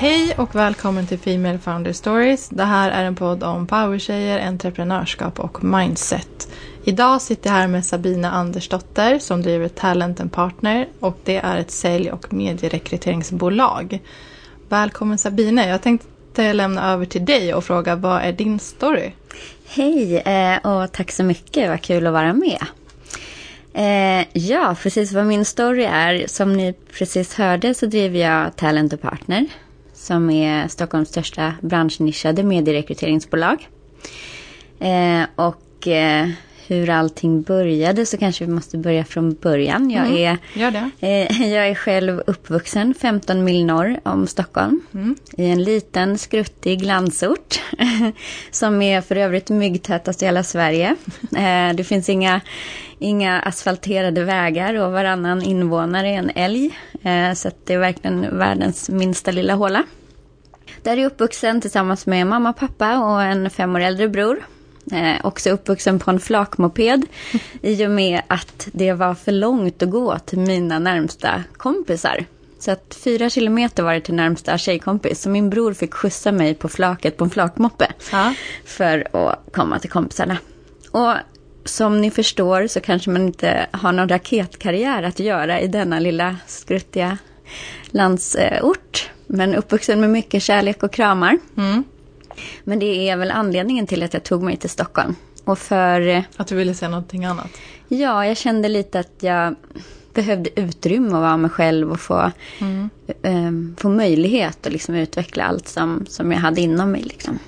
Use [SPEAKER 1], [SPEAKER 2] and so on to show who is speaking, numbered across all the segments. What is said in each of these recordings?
[SPEAKER 1] Hej och välkommen till Female Founder Stories. Det här är en podd om powertjejer, entreprenörskap och mindset. Idag sitter jag här med Sabina Andersdotter som driver Talent and Partner och det är ett sälj och medierekryteringsbolag. Välkommen Sabina. Jag tänkte lämna över till dig och fråga vad är din story?
[SPEAKER 2] Hej eh, och tack så mycket. Vad kul att vara med. Eh, ja, precis vad min story är. Som ni precis hörde så driver jag Talent och Partner som är Stockholms största branschnischade medierekryteringsbolag. Eh, och eh, hur allting började så kanske vi måste börja från början. Jag, mm, är, eh, jag är själv uppvuxen 15 mil norr om Stockholm. Mm. I en liten skruttig landsort. som är för övrigt myggtätast i hela Sverige. Eh, det finns inga, inga asfalterade vägar och varannan invånare är en älg. Eh, så det är verkligen världens minsta lilla håla. Där är jag uppvuxen tillsammans med mamma, pappa och en fem år äldre bror. Eh, också uppvuxen på en flakmoped i och med att det var för långt att gå till mina närmsta kompisar. Så att fyra kilometer var det till närmsta tjejkompis. Så min bror fick skjutsa mig på flaket på en flakmoppe. Ja. För att komma till kompisarna. Och som ni förstår så kanske man inte har någon raketkarriär att göra i denna lilla skruttiga landsort. Men uppvuxen med mycket kärlek och kramar. Mm. Men det är väl anledningen till att jag tog mig till Stockholm. Och för... Eh,
[SPEAKER 1] att du ville se någonting annat?
[SPEAKER 2] Ja, jag kände lite att jag behövde utrymme att vara mig själv och få, mm. um, få möjlighet att liksom utveckla allt som, som jag hade inom mig. Liksom.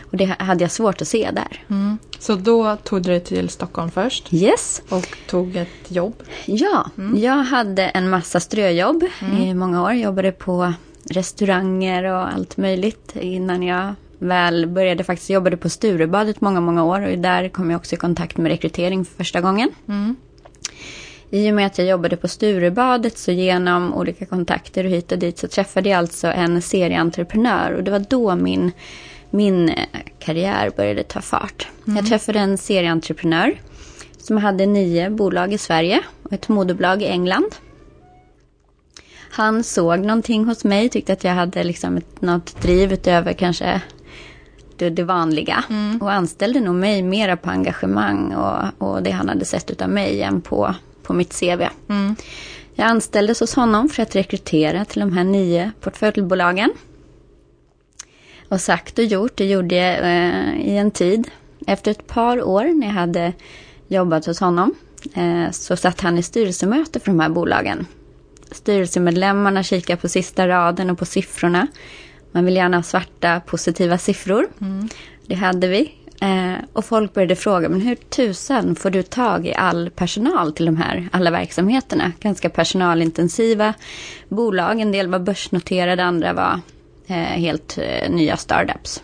[SPEAKER 2] Och det hade jag svårt att se där.
[SPEAKER 1] Mm. Så då tog du dig till Stockholm först?
[SPEAKER 2] Yes.
[SPEAKER 1] Och tog ett jobb?
[SPEAKER 2] Ja, mm. jag hade en massa ströjobb mm. i många år. Jobbade på restauranger och allt möjligt innan jag väl började faktiskt jobba på Sturebadet många, många år och där kom jag också i kontakt med rekrytering för första gången. Mm. I och med att jag jobbade på Sturebadet så genom olika kontakter och hit och dit så träffade jag alltså en serieentreprenör och det var då min, min eh, karriär började ta fart. Mm. Jag träffade en serieentreprenör som hade nio bolag i Sverige och ett moderbolag i England. Han såg någonting hos mig, tyckte att jag hade liksom ett, något driv utöver kanske det, det vanliga. Mm. Och anställde nog mig mera på engagemang och, och det han hade sett av mig än på, på mitt CV. Mm. Jag anställdes hos honom för att rekrytera till de här nio portföljbolagen. Och sagt och gjort, det gjorde jag eh, i en tid. Efter ett par år när jag hade jobbat hos honom eh, så satt han i styrelsemöte för de här bolagen. Styrelsemedlemmarna kikar på sista raden och på siffrorna. Man vill gärna ha svarta positiva siffror. Mm. Det hade vi. Eh, och folk började fråga, men hur tusan får du tag i all personal till de här alla verksamheterna? Ganska personalintensiva bolag. En del var börsnoterade, andra var eh, helt eh, nya startups.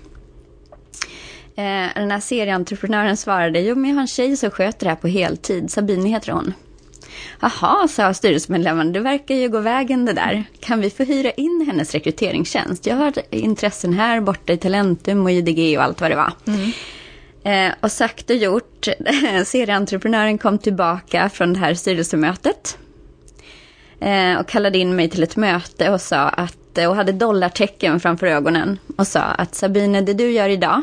[SPEAKER 2] Eh, den här serieentreprenören svarade, jo men jag har en tjej som sköter det här på heltid, Sabine heter hon. Jaha, sa styrelsemedlemmarna, det verkar ju gå vägen det där. Kan vi få hyra in hennes rekryteringstjänst? Jag har intressen här borta i Talentum och IDG och allt vad det var. Mm. Eh, och sagt och gjort, serieentreprenören kom tillbaka från det här styrelsemötet. Eh, och kallade in mig till ett möte och sa att, och hade dollartecken framför ögonen. Och sa att Sabine, det du gör idag,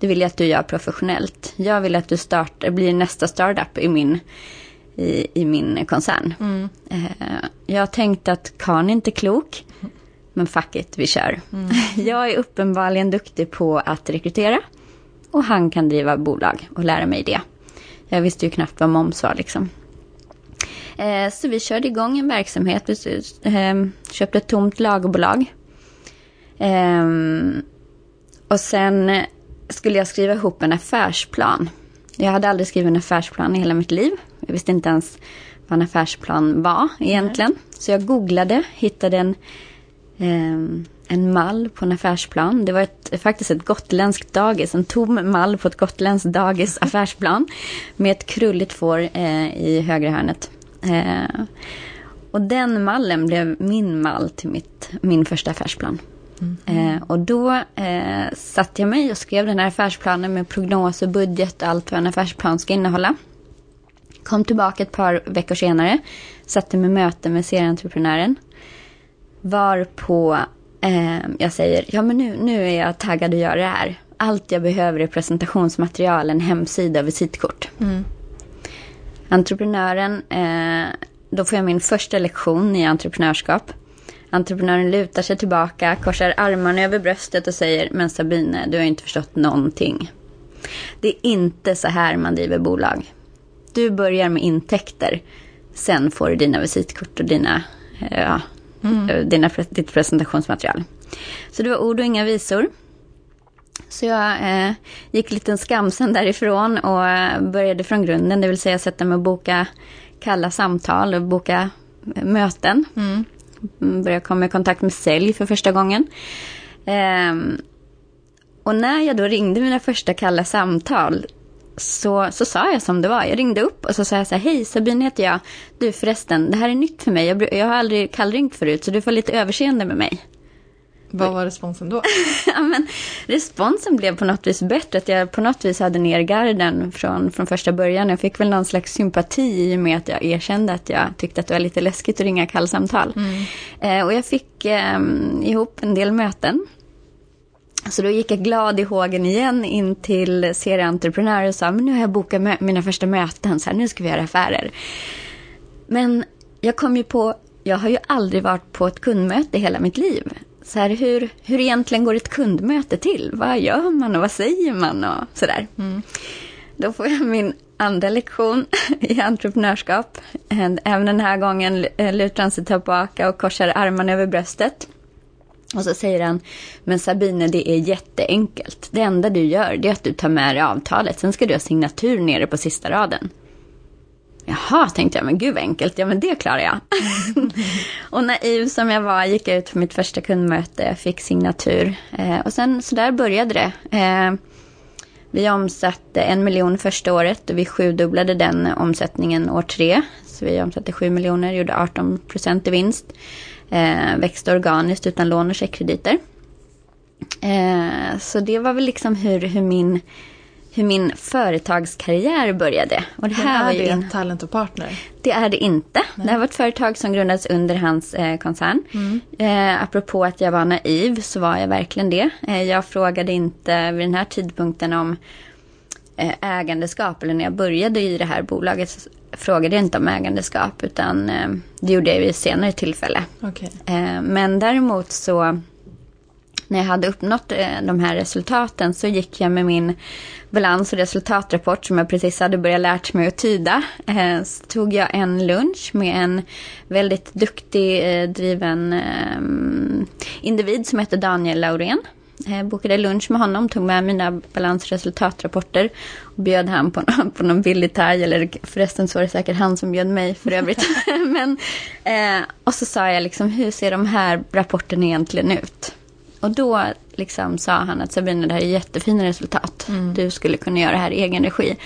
[SPEAKER 2] det vill jag att du gör professionellt. Jag vill att du startar, blir nästa startup i min i, i min koncern. Mm. Eh, jag tänkte att Karn är inte klok, men fuck it, vi kör. Mm. Jag är uppenbarligen duktig på att rekrytera och han kan driva bolag och lära mig det. Jag visste ju knappt vad moms var liksom. Eh, så vi körde igång en verksamhet, vi eh, köpte ett tomt lagerbolag. Och sen skulle jag skriva ihop en affärsplan. Jag hade aldrig skrivit en affärsplan i hela mitt liv. Jag visste inte ens vad en affärsplan var egentligen. Mm. Så jag googlade, hittade en, eh, en mall på en affärsplan. Det var ett, faktiskt ett gotländskt dagis, en tom mall på ett gotländskt dagis affärsplan. Med ett krulligt får eh, i högra hörnet. Eh, och den mallen blev min mall till mitt, min första affärsplan. Mm. Eh, och då eh, satte jag mig och skrev den här affärsplanen med prognos och budget och allt vad en affärsplan ska innehålla. Kom tillbaka ett par veckor senare, satte mig möte med serieentreprenören. Var på Eh, jag säger, ja men nu, nu är jag taggad att göra det här. Allt jag behöver är presentationsmaterial, en hemsida och visitkort. Mm. Entreprenören, eh, då får jag min första lektion i entreprenörskap. Entreprenören lutar sig tillbaka, korsar armarna över bröstet och säger, men Sabine, du har inte förstått någonting. Det är inte så här man driver bolag. Du börjar med intäkter, sen får du dina visitkort och dina, eh, ja, mm. dina, ditt presentationsmaterial. Så det var ord och inga visor. Så jag eh, gick lite skamsen därifrån och eh, började från grunden, det vill säga sätta mig och boka kalla samtal och boka eh, möten. Mm. Började komma i kontakt med sälj för första gången. Eh, och när jag då ringde mina första kalla samtal så, så sa jag som det var. Jag ringde upp och så sa jag så här, hej Sabine heter jag. Du förresten, det här är nytt för mig. Jag, jag har aldrig kallringt förut så du får lite överseende med mig.
[SPEAKER 1] Vad var responsen då?
[SPEAKER 2] ja, men, responsen blev på något vis bättre. Att jag på något vis hade ner garden från, från första början. Jag fick väl någon slags sympati i och med att jag erkände att jag tyckte att det var lite läskigt att ringa kallsamtal. Mm. Eh, och jag fick eh, ihop en del möten. Så då gick jag glad i hågen igen in till serieentreprenörer och sa, men nu har jag bokat mina första möten, så här, nu ska vi göra affärer. Men jag kom ju på, jag har ju aldrig varit på ett kundmöte i hela mitt liv så här, hur, hur egentligen går ett kundmöte till? Vad gör man och vad säger man och sådär. Mm. Då får jag min andra lektion i entreprenörskap. Även den här gången lutar han sig tillbaka och korsar armarna över bröstet. Och så säger han, men Sabine det är jätteenkelt. Det enda du gör det är att du tar med dig avtalet. Sen ska du ha signatur nere på sista raden. Jaha, tänkte jag, men gud vad enkelt, ja men det klarar jag. och naiv som jag var gick jag ut på mitt första kundmöte, fick signatur. Eh, och sen så där började det. Eh, vi omsatte en miljon första året och vi sjudubblade den omsättningen år tre. Så vi omsatte sju miljoner, gjorde 18 procent i vinst. Eh, växte organiskt utan lån och checkkrediter. Eh, så det var väl liksom hur, hur min hur min företagskarriär började.
[SPEAKER 1] Och det här Men är det en Talent och Partner?
[SPEAKER 2] Det är det inte. Nej. Det här var ett företag som grundades under hans eh, koncern. Mm. Eh, apropå att jag var naiv så var jag verkligen det. Eh, jag frågade inte vid den här tidpunkten om eh, ägandeskap. Eller när jag började i det här bolaget frågade jag inte om ägandeskap. Utan eh, det gjorde jag vid ett senare tillfälle. Okay. Eh, men däremot så när jag hade uppnått eh, de här resultaten så gick jag med min balans och resultatrapport som jag precis hade börjat lärt mig att tyda. Eh, så tog jag en lunch med en väldigt duktig, eh, driven individ som heter Daniel Laurén. Jag bokade lunch med honom, tog med mina balans och bjöd han på, på någon billig thai, eller förresten så var det säkert han som bjöd mig för övrigt. Men, eh, och så sa jag liksom, hur ser de här rapporterna egentligen ut? Och då liksom sa han att Sabrina, det här är jättefina resultat. Mm. Du skulle kunna göra det här i egen regi.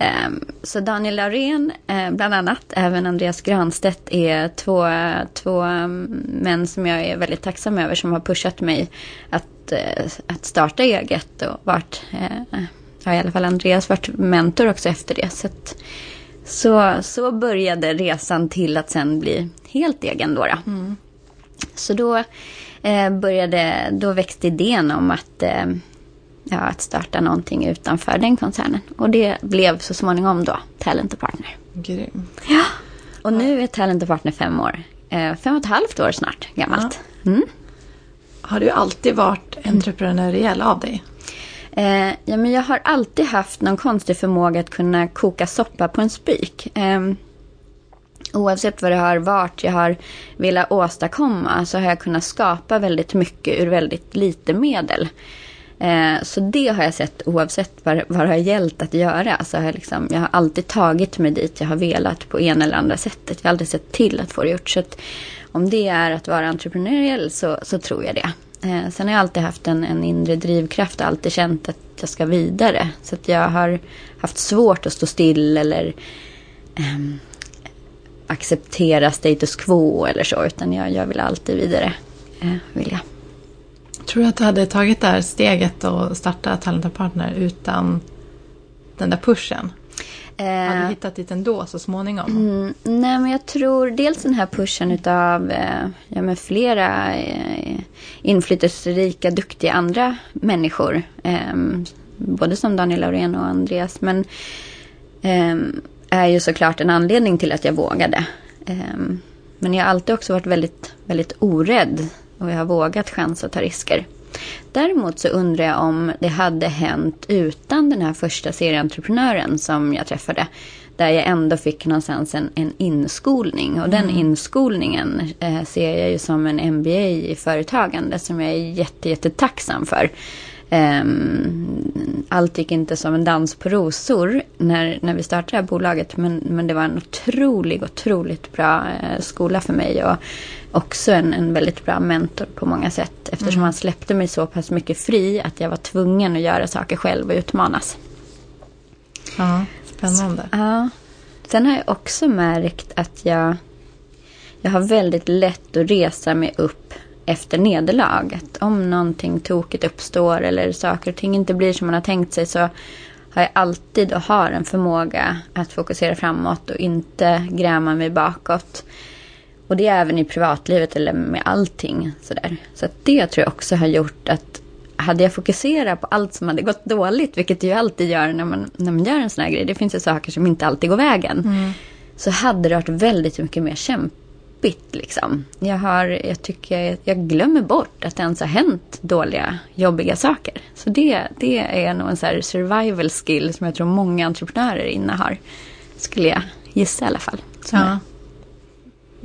[SPEAKER 2] Um, så Daniel Laurén, uh, bland annat, även Andreas Granstedt är två, två um, män som jag är väldigt tacksam över som har pushat mig att, uh, att starta eget och varit, uh, ja i alla fall Andreas varit mentor också efter det. Så, att, så, så började resan till att sen bli helt egen då. då. Mm. Så då eh, började, då växte idén om att, eh, ja, att starta någonting utanför den koncernen. Och det blev så småningom då Talent Partner.
[SPEAKER 1] Grym.
[SPEAKER 2] Ja, och nu är Talent Partner fem år. Eh, fem och ett halvt år snart gammalt. Ja. Mm.
[SPEAKER 1] Har du alltid varit entreprenöriell av dig?
[SPEAKER 2] Eh, ja, men jag har alltid haft någon konstig förmåga att kunna koka soppa på en spik. Eh, oavsett vad det har varit jag har velat åstadkomma så har jag kunnat skapa väldigt mycket ur väldigt lite medel. Eh, så det har jag sett oavsett vad, vad det har gällt att göra. Alltså, jag, liksom, jag har alltid tagit mig dit jag har velat på ena eller andra sättet. Jag har alltid sett till att få det gjort. Så att om det är att vara entreprenöriell så, så tror jag det. Eh, sen har jag alltid haft en, en inre drivkraft och alltid känt att jag ska vidare. Så att jag har haft svårt att stå still eller um, acceptera status quo eller så. Utan jag, jag vill alltid vidare. Eh, vill jag.
[SPEAKER 1] Tror du att du hade tagit det här steget och starta Talent Partner utan den där pushen? Har du hittat dit ändå så småningom?
[SPEAKER 2] Mm, nej, men jag tror dels den här pushen utav eh, ja, men flera eh, inflytelserika, duktiga andra människor. Eh, både som Daniel Laurén och Andreas. Men eh, är ju såklart en anledning till att jag vågade. Eh, men jag har alltid också varit väldigt, väldigt orädd. Och jag har vågat chansa och ta risker. Däremot så undrar jag om det hade hänt utan den här första serieentreprenören som jag träffade. Där jag ändå fick någonstans en, en inskolning. Och den mm. inskolningen eh, ser jag ju som en MBA i företagande som jag är jätte, jättetacksam för. Um, allt gick inte som en dans på rosor när, när vi startade det här bolaget. Men, men det var en otrolig, otroligt bra uh, skola för mig. Och också en, en väldigt bra mentor på många sätt. Eftersom mm. han släppte mig så pass mycket fri att jag var tvungen att göra saker själv och utmanas.
[SPEAKER 1] Ja, spännande.
[SPEAKER 2] Så, ja. Sen har jag också märkt att jag, jag har väldigt lätt att resa mig upp efter nederlag. Att om någonting tokigt uppstår eller saker och ting inte blir som man har tänkt sig så har jag alltid och har en förmåga att fokusera framåt och inte gräma mig bakåt. Och det är även i privatlivet eller med allting. Sådär. Så det tror jag också har gjort att hade jag fokuserat på allt som hade gått dåligt, vilket ju alltid gör när man, när man gör en sån här grej, det finns ju saker som inte alltid går vägen. Mm. Så hade det varit väldigt mycket mer jobbigt liksom. Jag, har, jag tycker jag glömmer bort att det ens har hänt dåliga, jobbiga saker. Så det, det är nog en så survival skill som jag tror många entreprenörer innehar. Skulle jag gissa i alla fall.
[SPEAKER 1] Ja.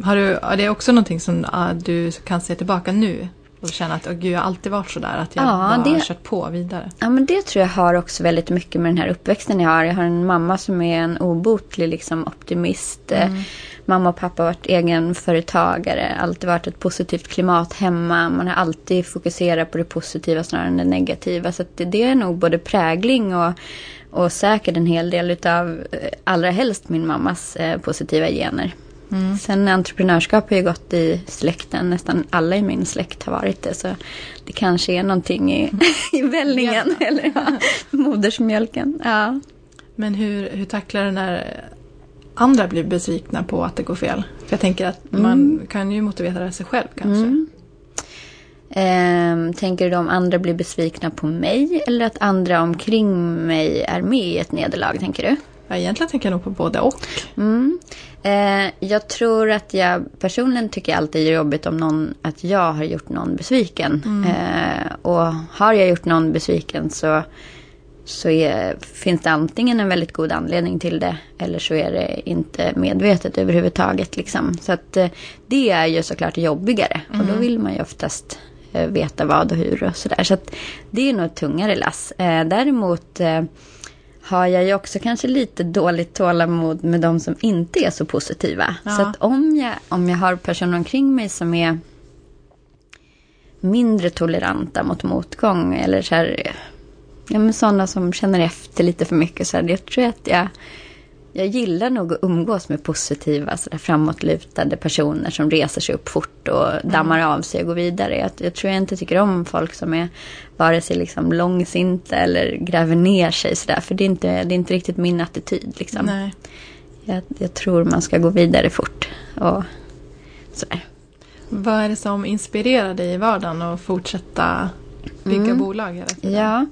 [SPEAKER 1] Har du, är det också någonting som du kan se tillbaka nu? Och känna att oh, gud, jag har alltid varit sådär. Att jag ja, bara det, har kört på vidare.
[SPEAKER 2] Ja, men det tror jag har också väldigt mycket med den här uppväxten jag har. Jag har en mamma som är en obotlig liksom, optimist. Mm. Mamma och pappa har varit egenföretagare. Alltid varit ett positivt klimat hemma. Man har alltid fokuserat på det positiva snarare än det negativa. Så det, det är nog både prägling och och säkert en hel del utav eh, allra helst min mammas eh, positiva gener. Mm. Sen entreprenörskap har ju gått i släkten. Nästan alla i min släkt har varit det. Så det kanske är någonting i, i vällningen. Ja. eller ja, modersmjölken. Ja.
[SPEAKER 1] Men hur, hur tacklar du när andra blir besvikna på att det går fel? För jag tänker att mm. man kan ju motivera sig själv kanske. Mm.
[SPEAKER 2] Ehm, tänker du om andra blir besvikna på mig eller att andra omkring mig är med i ett nederlag, tänker du?
[SPEAKER 1] Ja, egentligen tänker jag nog på både och.
[SPEAKER 2] Mm. Eh, jag tror att jag personligen tycker alltid är jobbigt om någon, att jag har gjort någon besviken. Mm. Eh, och har jag gjort någon besviken så, så är, finns det antingen en väldigt god anledning till det eller så är det inte medvetet överhuvudtaget. Liksom. Så att, eh, det är ju såklart jobbigare mm. och då mm. vill man ju oftast eh, veta vad och hur och sådär. Så att det är nog ett tungare lass. Eh, däremot eh, har jag ju också kanske lite dåligt tålamod med de som inte är så positiva. Ja. Så att om jag, om jag har personer omkring mig som är mindre toleranta mot motgång eller så här, ja men sådana som känner efter lite för mycket så här, jag tror att jag jag gillar nog att umgås med positiva, så där framåtlutade personer som reser sig upp fort och mm. dammar av sig och går vidare. Jag, jag, tror jag inte tycker om folk som är vare sig liksom långsinta eller gräver ner sig sådär. För det är, inte, det är inte riktigt min attityd. Liksom.
[SPEAKER 1] Nej.
[SPEAKER 2] Jag, jag tror man ska gå vidare fort och sådär.
[SPEAKER 1] Vad är det som inspirerar dig i vardagen att fortsätta bygga mm. bolag?
[SPEAKER 2] Ja, Eh,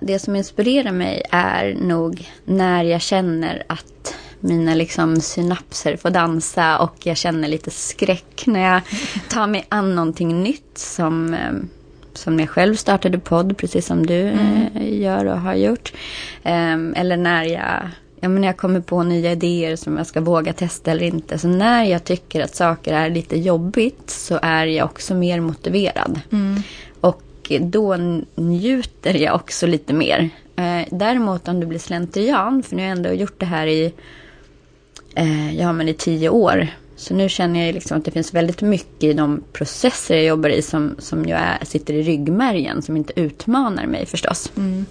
[SPEAKER 2] det som inspirerar mig är nog när jag känner att mina liksom synapser får dansa och jag känner lite skräck när jag tar mig an någonting nytt som, eh, som jag själv startade podd, precis som du mm. Eh, gör och har gjort. Eller när jag, ja, men jag kommer på nya idéer som jag ska våga testa eller inte. Så när jag tycker att saker är lite jobbigt så är jag också mer motiverad. Mm då njuter jag också lite mer. Eh, däremot om det blir slentrian, för nu har jag ändå gjort det här i, eh, ja, men i tio år. Så nu känner jag liksom att det finns väldigt mycket i de processer jag jobbar i som, som jag är, sitter i ryggmärgen, som inte utmanar mig förstås. Mm.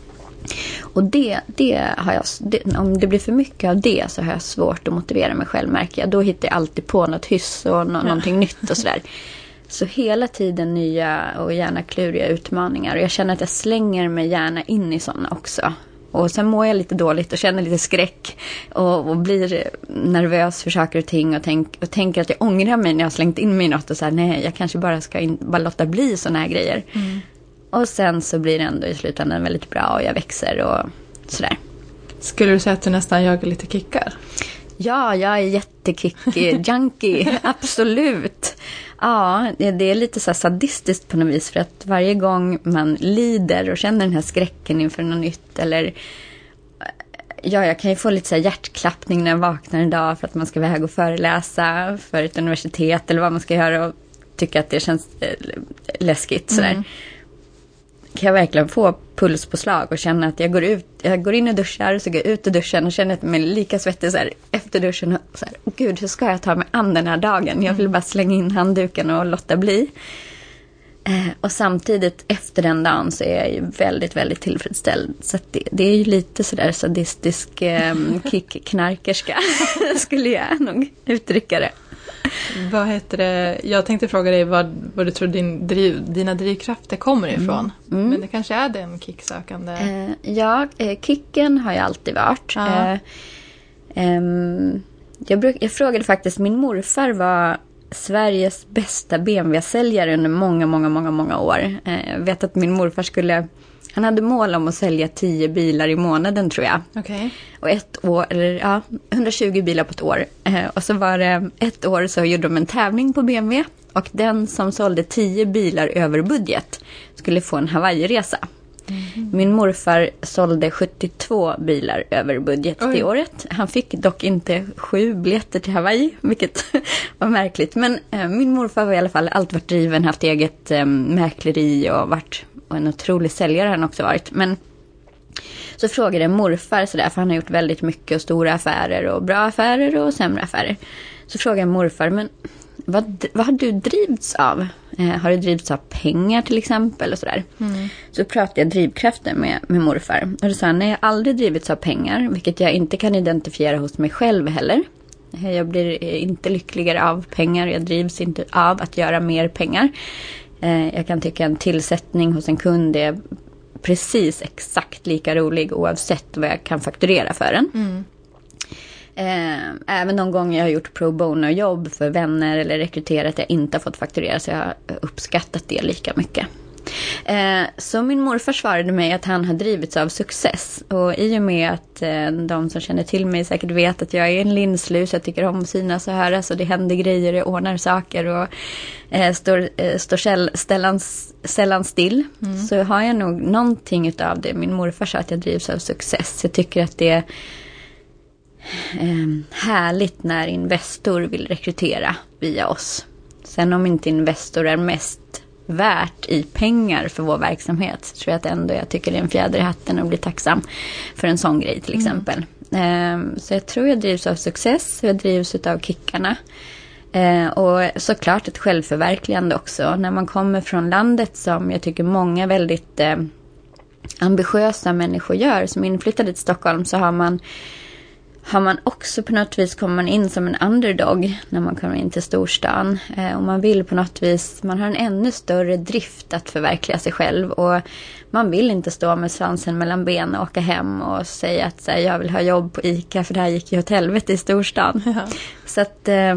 [SPEAKER 2] Och det, det har jag, det, om det blir för mycket av det så har jag svårt att motivera mig själv märker jag. Då hittar jag alltid på något hyss och no, ja. någonting nytt och sådär. Så hela tiden nya och gärna kluriga utmaningar. Och jag känner att jag slänger mig gärna in i sådana också. och sen mår jag lite dåligt och känner lite skräck och, och blir nervös för saker och ting och, tänk, och tänker att jag ångrar mig när jag har slängt in mig i något och så här, nej, jag kanske bara ska in, bara låta bli sådana här grejer. Mm. Och sen så blir det ändå i slutändan väldigt bra och jag växer och sådär.
[SPEAKER 1] Skulle du säga att du nästan jagar lite kickar?
[SPEAKER 2] Ja, jag är jättekick-junkie, absolut. Ja, det är lite så sadistiskt på något vis för att varje gång man lider och känner den här skräcken inför något nytt eller Ja, jag kan ju få lite så hjärtklappning när jag vaknar en dag för att man ska iväg och föreläsa för ett universitet eller vad man ska göra och tycka att det känns eh, läskigt sådär. Mm kan jag verkligen få pulspåslag och känna att jag går ut, jag går in och duschar, så går jag ut ur duschen och känner att jag är lika svettig så här, efter duschen. Och så här, oh, gud, hur ska jag ta mig an den här dagen? Jag vill bara slänga in handduken och låta bli. Eh, och samtidigt efter den dagen så är jag ju väldigt, väldigt tillfredsställd. Så det, det, är ju lite sådär sadistisk eh, kick-knarkerska, skulle jag nog uttrycka det.
[SPEAKER 1] Vad heter det? Jag tänkte fråga dig vad, vad du tror din driv, dina drivkrafter kommer mm. ifrån. Mm. Men det kanske är den kicksökande?
[SPEAKER 2] Eh, ja, eh, kicken har jag alltid varit. Eh, ehm, jag, bruk, jag frågade faktiskt, min morfar var Sveriges bästa BMW-säljare under många, många, många, många år. Eh, jag vet att min morfar skulle han hade mål om att sälja 10 bilar i månaden tror jag.
[SPEAKER 1] Okay.
[SPEAKER 2] Och ett år, eller ja, 120 bilar på ett år. Eh, och så var det ett år så gjorde de en tävling på BMW. Och den som sålde 10 bilar över budget skulle få en Hawaii-resa. Mm. Min morfar sålde 72 bilar över budget Oj. det året. Han fick dock inte sju biljetter till Hawaii, vilket var märkligt. Men eh, min morfar var i alla fall alltid varit driven, haft eget eh, mäkleri och varit och en otrolig säljare har han också varit. Men så frågade morfar sådär, för han har gjort väldigt mycket och stora affärer och bra affärer och sämre affärer. Så frågade morfar, men vad, vad har du drivits av? Eh, har du drivits av pengar till exempel och sådär? Mm. Så pratade jag drivkrafter med, med morfar. Och då sa han, nej jag har aldrig drivits av pengar, vilket jag inte kan identifiera hos mig själv heller. Eh, jag blir inte lyckligare av pengar, jag drivs inte av att göra mer pengar. Eh, jag kan tycka en tillsättning hos en kund är precis exakt lika rolig oavsett vad jag kan fakturera för den. Mm. Eh, även de gånger jag har gjort pro bono-jobb för vänner eller rekryterat jag inte har fått fakturera så jag har uppskattat det lika mycket. Eh, så min morfar svarade mig att han har drivits av success. Och i och med att eh, de som känner till mig säkert vet att jag är en linslus, jag tycker om att synas och höras och det händer grejer, jag ordnar saker och eh, står, eh, står sällan, sällan still. Mm. Så har jag nog någonting av det. Min morfar sa att jag drivs av success. Jag tycker att det är eh, härligt när Investor vill rekrytera via oss. Sen om inte Investor är mest värt i pengar för vår verksamhet. Så tror jag att ändå jag tycker det är en fjäder i hatten och blir tacksam för en sån grej till mm. exempel. Mm. Så jag tror jag drivs av success, jag drivs av kickarna. Eh, och såklart ett självförverkligande också. När man kommer från landet som jag tycker många väldigt eh, ambitiösa människor gör. Som inflyttade till Stockholm så har man har man också på något vis kommer man in som en underdog när man kommer in till storstan. Eh, och man vill på något vis, man har en ännu större drift att förverkliga sig själv. Och man vill inte stå med svansen mellan benen och åka hem och säga att här, jag vill ha jobb på ICA för det här gick ju åt helvete i storstan. Ja. Så att eh,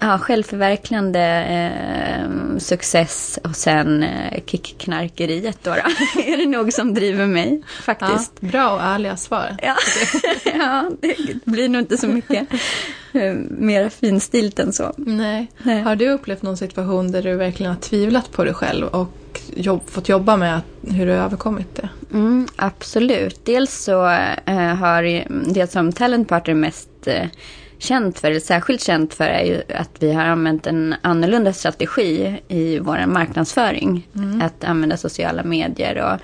[SPEAKER 2] Ja, självförverkligande, eh, success och sen eh, kickknarkeriet då, då. är det nog som driver mig faktiskt.
[SPEAKER 1] Ja, bra och ärliga svar.
[SPEAKER 2] Ja. ja, det blir nog inte så mycket eh, mer finstilt än så.
[SPEAKER 1] Nej. Nej. Har du upplevt någon situation där du verkligen har tvivlat på dig själv och jobb, fått jobba med hur du har överkommit det?
[SPEAKER 2] Mm, absolut. Dels så eh, har det som Talent Partner mest eh, känt för, eller särskilt känt för, är ju att vi har använt en annorlunda strategi i vår marknadsföring. Mm. Att använda sociala medier och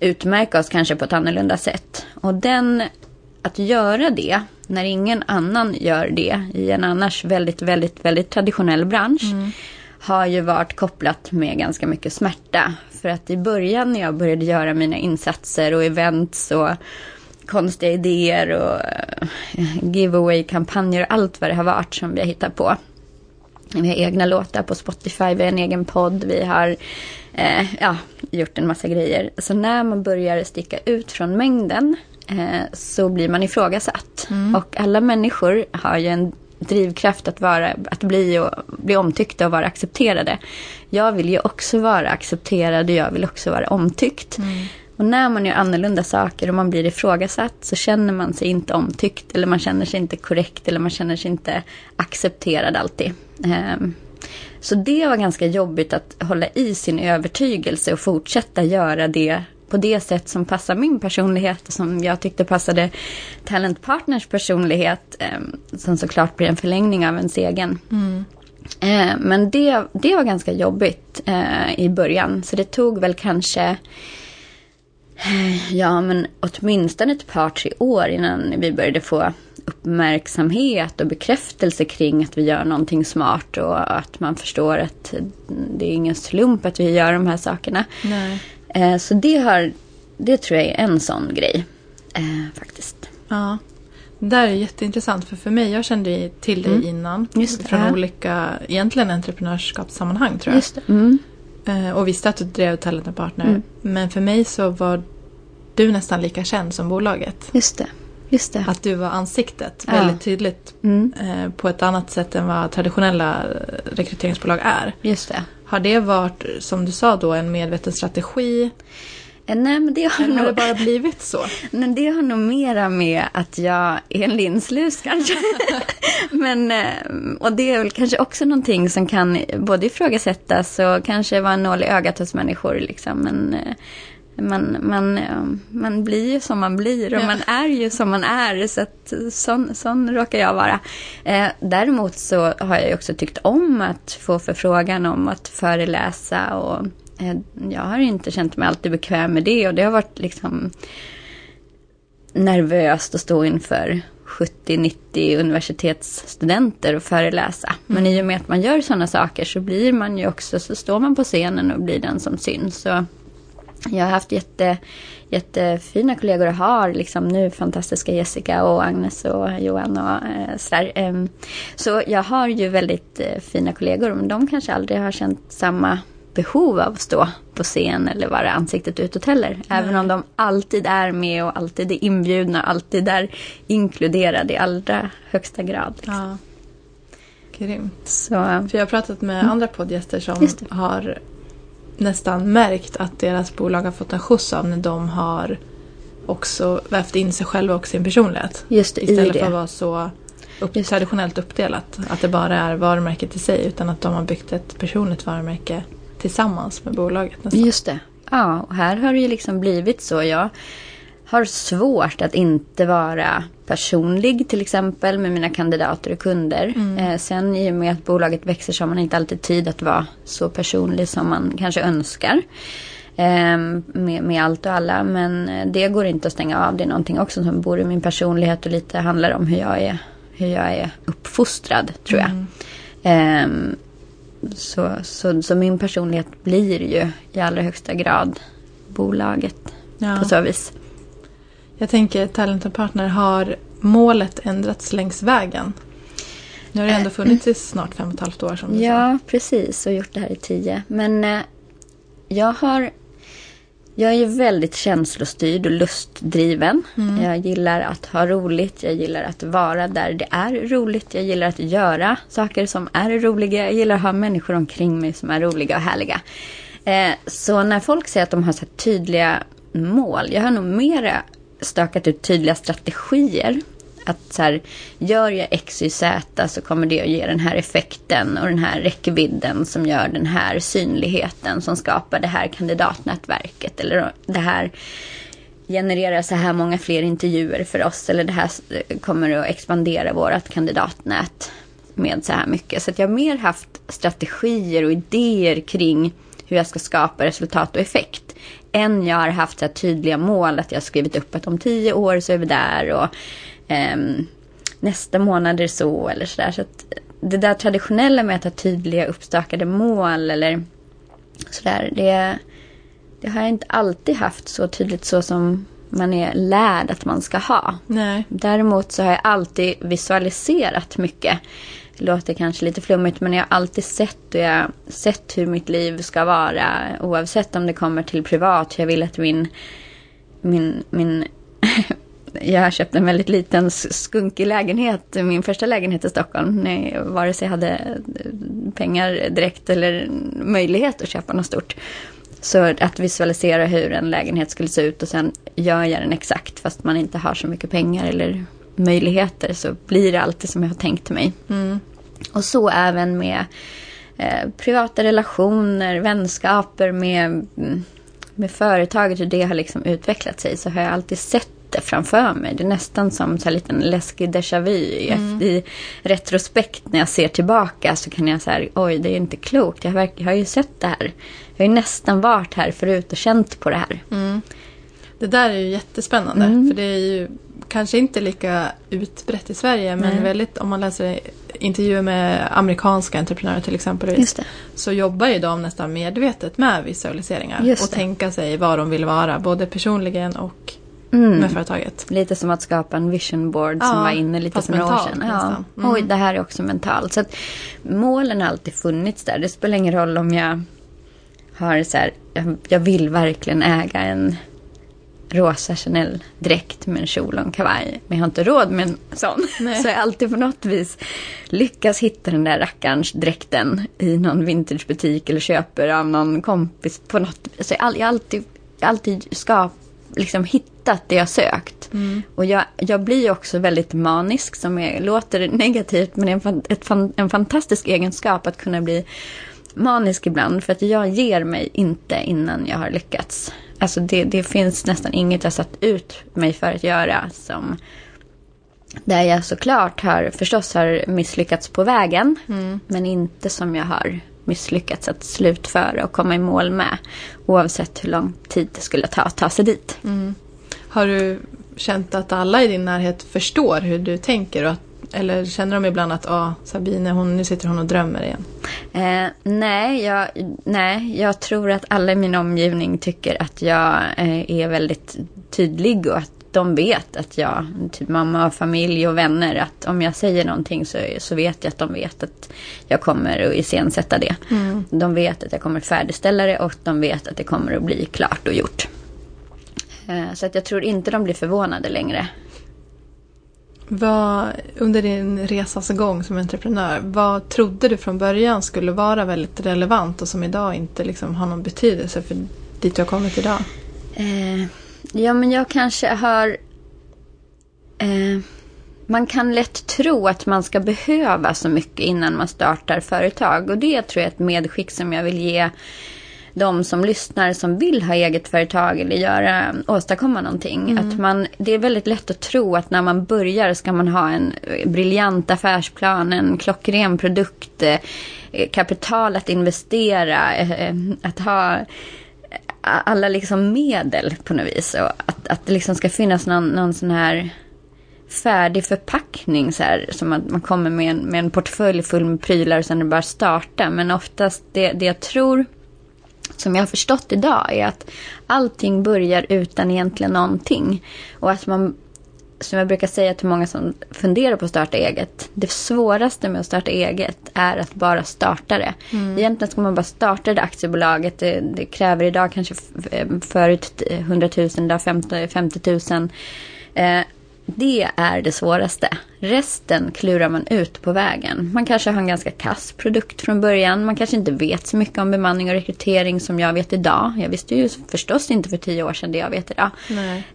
[SPEAKER 2] utmärka oss kanske på ett annorlunda sätt. Och den, att göra det när ingen annan gör det i en annars väldigt, väldigt, väldigt traditionell bransch. Mm. har ju varit kopplat med ganska mycket smärta. För att i början när jag började göra mina insatser och events och konstiga idéer och eh, giveaway-kampanjer och allt vad det har varit som vi har hittat på. Vi har egna låtar på Spotify, vi har en egen podd, vi har eh, ja, gjort en massa grejer. Så när man börjar sticka ut från mängden eh, så blir man ifrågasatt. Mm. Och alla människor har ju en drivkraft att, vara, att bli, och, bli omtyckta och vara accepterade. Jag vill ju också vara accepterad och jag vill också vara omtyckt. Mm. Och när man gör annorlunda saker och man blir ifrågasatt så känner man sig inte omtyckt eller man känner sig inte korrekt eller man känner sig inte accepterad alltid. Um, så det var ganska jobbigt att hålla i sin övertygelse och fortsätta göra det på det sätt som passar min personlighet och som jag tyckte passade Talent Partners personlighet. Eh, som såklart blir en förlängning av ens egen. Mm. Eh, men det, det var ganska jobbigt eh, i början. Så det tog väl kanske Ja, men åtminstone ett par, tre år innan vi började få uppmärksamhet och bekräftelse kring att vi gör någonting smart och att man förstår att det är ingen slump att vi gör de här sakerna. Nej. Eh, så det, har, det tror jag är en sån grej eh, faktiskt.
[SPEAKER 1] Ja. Det där är jätteintressant för för mig, jag kände till dig mm. innan. Just från ja. olika, egentligen entreprenörskapssammanhang tror jag. Just mm. Eh, och visste att du drev Talent Partner. Mm. Men för mig så var du nästan lika känd som bolaget.
[SPEAKER 2] Just det. Just det.
[SPEAKER 1] Att du var ansiktet ja. väldigt tydligt mm. eh, på ett annat sätt än vad traditionella rekryteringsbolag är.
[SPEAKER 2] Just det.
[SPEAKER 1] Har det varit, som du sa då, en medveten strategi?
[SPEAKER 2] Eh, nej, men det har,
[SPEAKER 1] Eller har det bara blivit så?
[SPEAKER 2] Men det har nog mera med att jag är en linslus kanske. men, eh, och det är väl kanske också någonting som kan både ifrågasättas och kanske vara en nål i ögat hos människor. Liksom. Men, eh, man, man, man blir ju som man blir och ja. man är ju som man är. Så att, sån, sån råkar jag vara. Eh, däremot så har jag ju också tyckt om att få förfrågan om att föreläsa. Och, eh, jag har inte känt mig alltid bekväm med det och det har varit liksom nervöst att stå inför 70-90 universitetsstudenter och föreläsa. Mm. Men i och med att man gör sådana saker så blir man ju också, så står man på scenen och blir den som syns. Så jag har haft jätte, jättefina kollegor och har liksom nu fantastiska Jessica och Agnes och Johan och eh, sådär. Eh, så jag har ju väldigt eh, fina kollegor men de kanske aldrig har känt samma behov av att stå på scen eller vara ansiktet utåt heller. Även om de alltid är med och alltid är inbjudna, alltid är inkluderade i allra högsta grad. Liksom. Ja.
[SPEAKER 1] Grymt. Så, För jag har pratat med mm. andra poddgäster som har nästan märkt att deras bolag har fått en skjuts av när de har också vävt in sig själva och sin personlighet.
[SPEAKER 2] Just
[SPEAKER 1] det, Istället för att vara så upp, traditionellt uppdelat. Att det bara är varumärket i sig utan att de har byggt ett personligt varumärke tillsammans med bolaget.
[SPEAKER 2] Nästan. Just det. Ja, och här har det ju liksom blivit så. Jag har svårt att inte vara personlig till exempel med mina kandidater och kunder. Mm. Eh, sen i och med att bolaget växer så har man inte alltid tid att vara så personlig som man kanske önskar. Eh, med, med, allt och alla. Men eh, det går inte att stänga av. Det är någonting också som bor i min personlighet och lite handlar om hur jag är, hur jag är uppfostrad tror jag. Mm. Eh, så, så, så, min personlighet blir ju i allra högsta grad bolaget ja. på så vis.
[SPEAKER 1] Jag tänker Talent Partner har målet ändrats längs vägen? Nu har det ändå eh, funnits i snart fem och ett halvt år som
[SPEAKER 2] du Ja, sa. precis. Och gjort det här i tio. Men eh, jag har... Jag är väldigt känslostyrd och lustdriven. Mm. Jag gillar att ha roligt. Jag gillar att vara där det är roligt. Jag gillar att göra saker som är roliga. Jag gillar att ha människor omkring mig som är roliga och härliga. Eh, så när folk säger att de har så tydliga mål. Jag har nog mera stökat ut tydliga strategier. Att så här, gör jag X, Y, Z så kommer det att ge den här effekten och den här räckvidden som gör den här synligheten som skapar det här kandidatnätverket. Eller det här genererar så här många fler intervjuer för oss. Eller det här kommer att expandera vårt kandidatnät med så här mycket. Så att jag har mer haft strategier och idéer kring hur jag ska skapa resultat och effekt än jag har haft så tydliga mål. Att jag har skrivit upp att om tio år så är vi där och um, nästa månad är det så eller sådär. Så att det där traditionella med att ha tydliga uppstakade mål eller sådär. Det, det har jag inte alltid haft så tydligt så som man är lärd att man ska ha.
[SPEAKER 1] Nej.
[SPEAKER 2] Däremot så har jag alltid visualiserat mycket. Det låter kanske lite flummigt men jag har alltid sett och jag sett hur mitt liv ska vara. Oavsett om det kommer till privat. Jag vill att min, min, min jag har köpt en väldigt liten skunkig lägenhet, min första lägenhet i Stockholm, Nej, vare sig jag hade eh, pengar direkt eller möjlighet att köpa något stort. Så att visualisera hur en lägenhet skulle se ut och sen gör jag den exakt fast man inte har så mycket pengar eller möjligheter så blir det alltid som jag har tänkt mig. Mm. Och så även med eh, privata relationer, vänskaper med, med företaget, hur det har liksom utvecklat sig så har jag alltid sett det framför mig. Det är nästan som en liten läskig déjà vu. Mm. I retrospekt när jag ser tillbaka så kan jag säga, oj det är inte klokt. Jag har, jag har ju sett det här. Jag har ju nästan varit här förut och känt på det här. Mm.
[SPEAKER 1] Det där är ju jättespännande. Mm. För det är ju kanske inte lika utbrett i Sverige men Nej. väldigt, om man läser intervjuer med amerikanska entreprenörer till exempel så jobbar ju de nästan medvetet med visualiseringar och tänka sig vad de vill vara både personligen och mm. med företaget.
[SPEAKER 2] Lite som att skapa en vision board ja, som var inne lite för några år sedan. Ja. Mm. Oj, det här är också mentalt. Så att målen har alltid funnits där. Det spelar ingen roll om jag har så här, jag vill verkligen äga en rosa Chanel-dräkt med en kjol och en kavaj. Men jag har inte råd med en sån. Nej. Så jag alltid på något vis lyckas hitta den där rackarns dräkten i någon vintagebutik eller köper av någon kompis på något Så jag, jag alltid, alltid ska liksom hittat det jag sökt. Mm. Och jag, jag blir också väldigt manisk som är, låter negativt men det är en, en fantastisk egenskap att kunna bli manisk ibland. För att jag ger mig inte innan jag har lyckats. Alltså det, det finns nästan inget jag satt ut mig för att göra som där jag såklart har förstås har misslyckats på vägen. Mm. Men inte som jag har misslyckats att slutföra och komma i mål med. Oavsett hur lång tid det skulle ta att ta sig dit. Mm.
[SPEAKER 1] Har du känt att alla i din närhet förstår hur du tänker? Och att, eller känner de ibland att ah, Sabine, hon, nu sitter hon och drömmer igen?
[SPEAKER 2] Eh, nej, jag, nej, jag tror att alla i min omgivning tycker att jag eh, är väldigt tydlig och att de vet att jag, typ mamma och familj och vänner, att om jag säger någonting så, så vet jag att de vet att jag kommer att iscensätta det. Mm. De vet att jag kommer färdigställa det och de vet att det kommer att bli klart och gjort. Eh, så att jag tror inte de blir förvånade längre.
[SPEAKER 1] Vad, under din resas gång som entreprenör, vad trodde du från början skulle vara väldigt relevant och som idag inte liksom har någon betydelse för dit du har kommit idag?
[SPEAKER 2] Eh, Ja, men jag kanske har... Eh, man kan lätt tro att man ska behöva så mycket innan man startar företag. Och det tror jag är ett medskick som jag vill ge de som lyssnar som vill ha eget företag eller göra, åstadkomma någonting. Mm. Att man, det är väldigt lätt att tro att när man börjar ska man ha en briljant affärsplan, en klockren produkt, eh, kapital att investera, eh, att ha alla liksom medel på något vis. Och att, att det liksom ska finnas någon, någon sån här färdig förpackning så här, som att man kommer med en, med en portfölj full med prylar och sen är det bara starta. Men oftast det, det jag tror, som jag har förstått idag, är att allting börjar utan egentligen någonting. Och att man som jag brukar säga till många som funderar på att starta eget. Det svåraste med att starta eget är att bara starta det. Mm. Egentligen ska man bara starta det aktiebolaget. Det, det kräver idag kanske förut 100 000, idag 50, 50 000. Eh, det är det svåraste. Resten klurar man ut på vägen. Man kanske har en ganska kass produkt från början. Man kanske inte vet så mycket om bemanning och rekrytering som jag vet idag. Jag visste ju förstås inte för tio år sedan det jag vet idag.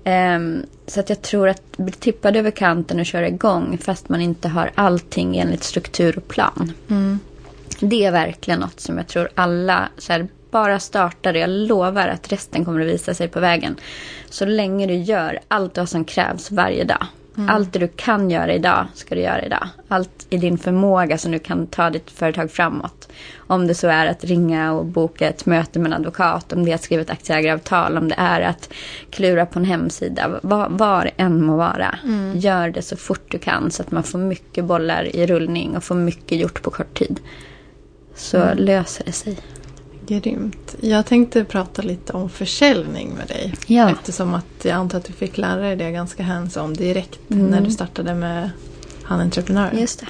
[SPEAKER 2] Um, så att jag tror att bli tippad över kanten och köra igång fast man inte har allting enligt struktur och plan. Mm. Det är verkligen något som jag tror alla så här, bara startar det. Jag lovar att resten kommer att visa sig på vägen. Så länge du gör allt vad som krävs varje dag. Mm. Allt det du kan göra idag ska du göra idag. Allt i din förmåga som du kan ta ditt företag framåt. Om det så är att ringa och boka ett möte med en advokat, om det är att skriva ett aktieägaravtal, om det är att klura på en hemsida. Var, var än må vara. Mm. Gör det så fort du kan så att man får mycket bollar i rullning och får mycket gjort på kort tid. Så mm. löser det sig.
[SPEAKER 1] Grymt. Jag tänkte prata lite om försäljning med dig.
[SPEAKER 2] Ja.
[SPEAKER 1] Eftersom att jag antar att du fick lära dig det ganska hands-on direkt
[SPEAKER 2] Mm.
[SPEAKER 1] när du startade med Han Entreprenören.
[SPEAKER 2] Just det.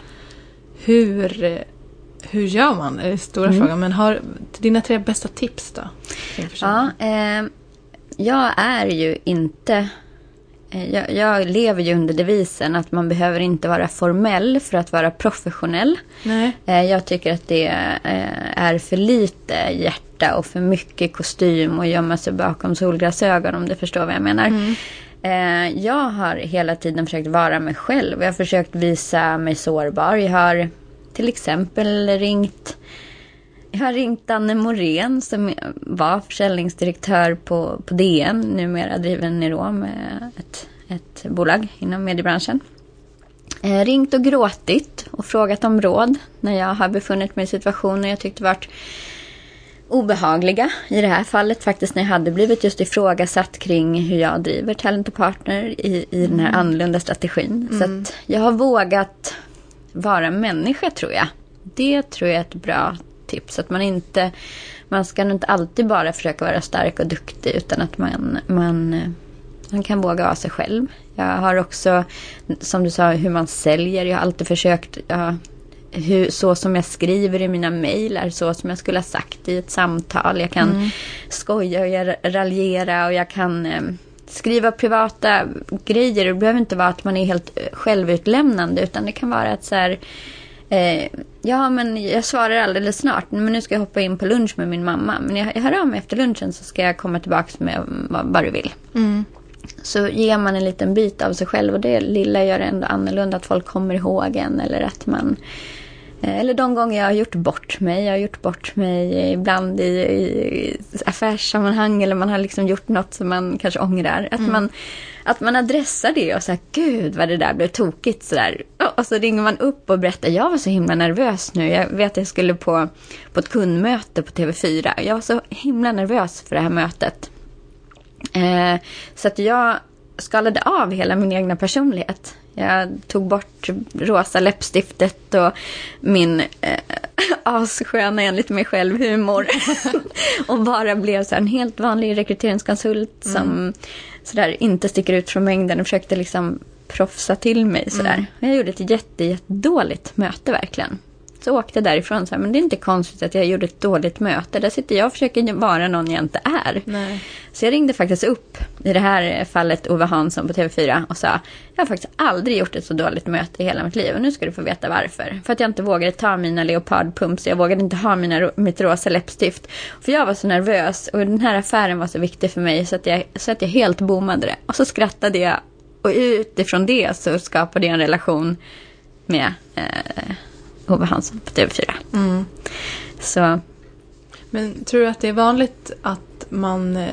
[SPEAKER 1] Hur, hur gör man? är det stora
[SPEAKER 2] Mm.
[SPEAKER 1] frågan. Men har dina tre bästa tips då?
[SPEAKER 2] Ja, eh, jag är ju inte... eh, Jag, jag lever ju under devisen att man behöver inte vara formell för att vara professionell.
[SPEAKER 1] Nej.
[SPEAKER 2] Eh, Jag tycker att det eh, är för lite hjärta och för mycket kostym och gömma sig bakom solglasögon om du förstår vad jag menar. Eh, Jag har hela tiden försökt vara mig själv. Jag har försökt visa mig sårbar. Jag har till exempel ringt har ringt Anne Morén som var försäljningsdirektör på, på DN. Numera driver Niro med ett, ett bolag inom mediebranschen. Eh, ringt och gråtit och frågat om råd när jag har befunnit mig i situationer jag tyckte varit obehagliga. I det här fallet faktiskt när jag hade blivit just ifrågasatt kring hur jag driver Talent Partner i, i den här annorlunda strategin. Så att jag har vågat vara människa tror jag. Det tror jag är ett bra tips. Att man inte, man ska inte alltid bara försöka vara stark och duktig utan att man, man, man kan våga vara sig själv. Jag har också, som du sa, hur man säljer. Jag har alltid försökt, ja, hur, så som jag skriver i mina mejl är så som jag skulle ha sagt i ett samtal. Jag kan skoja och jag raljera och jag kan eh, skriva privata grejer. Det behöver inte vara att man är helt självutlämnande utan det kan vara att så här, eh, ja men jag svarar alldeles snart, men nu ska jag hoppa in på lunch med min mamma. Men jag, jag hör av mig efter lunchen så ska jag komma tillbaka med vad, vad du vill.
[SPEAKER 1] Mm.
[SPEAKER 2] Så ger man en liten bit av sig själv och det lilla gör det ändå annorlunda att folk kommer ihåg en eller att man eller de gånger jag har gjort bort mig. Jag har gjort bort mig ibland i, i affärssammanhang eller man har liksom gjort något som man kanske ångrar. Att, man, att man adressar det och säger gud vad det där blev tokigt sådär. Och så ringer man upp och berättar jag var så himla nervös nu. Jag vet att jag skulle på, på ett kundmöte på TV4. Jag var så himla nervös för det här mötet. Eh, så att jag skalade av hela min egna personlighet. Jag tog bort rosa läppstiftet och min eh, assköna enligt mig själv humor. och bara blev så en helt vanlig rekryteringskonsult som sådär inte sticker ut från mängden och försökte liksom proffsa till mig sådär. Jag gjorde ett jätte, jättedåligt möte verkligen. Så åkte därifrån så här, men det är inte konstigt att jag gjorde ett dåligt möte. Där sitter jag och försöker vara någon jag inte är.
[SPEAKER 1] Nej.
[SPEAKER 2] Så jag ringde faktiskt upp, i det här fallet Ove Hansson på TV4 och sa Jag har faktiskt aldrig gjort ett så dåligt möte i hela mitt liv och nu ska du få veta varför. För att jag inte vågade ta mina leopardpumps, jag vågade inte ha mina, mitt rosa läppstift. För jag var så nervös och den här affären var så viktig för mig så att jag, så att jag helt bommade det. Och så skrattade jag och utifrån det så skapade jag en relation med eh, Ove Hansson på TV4.
[SPEAKER 1] Mm.
[SPEAKER 2] Så
[SPEAKER 1] Men tror du att det är vanligt att man eh,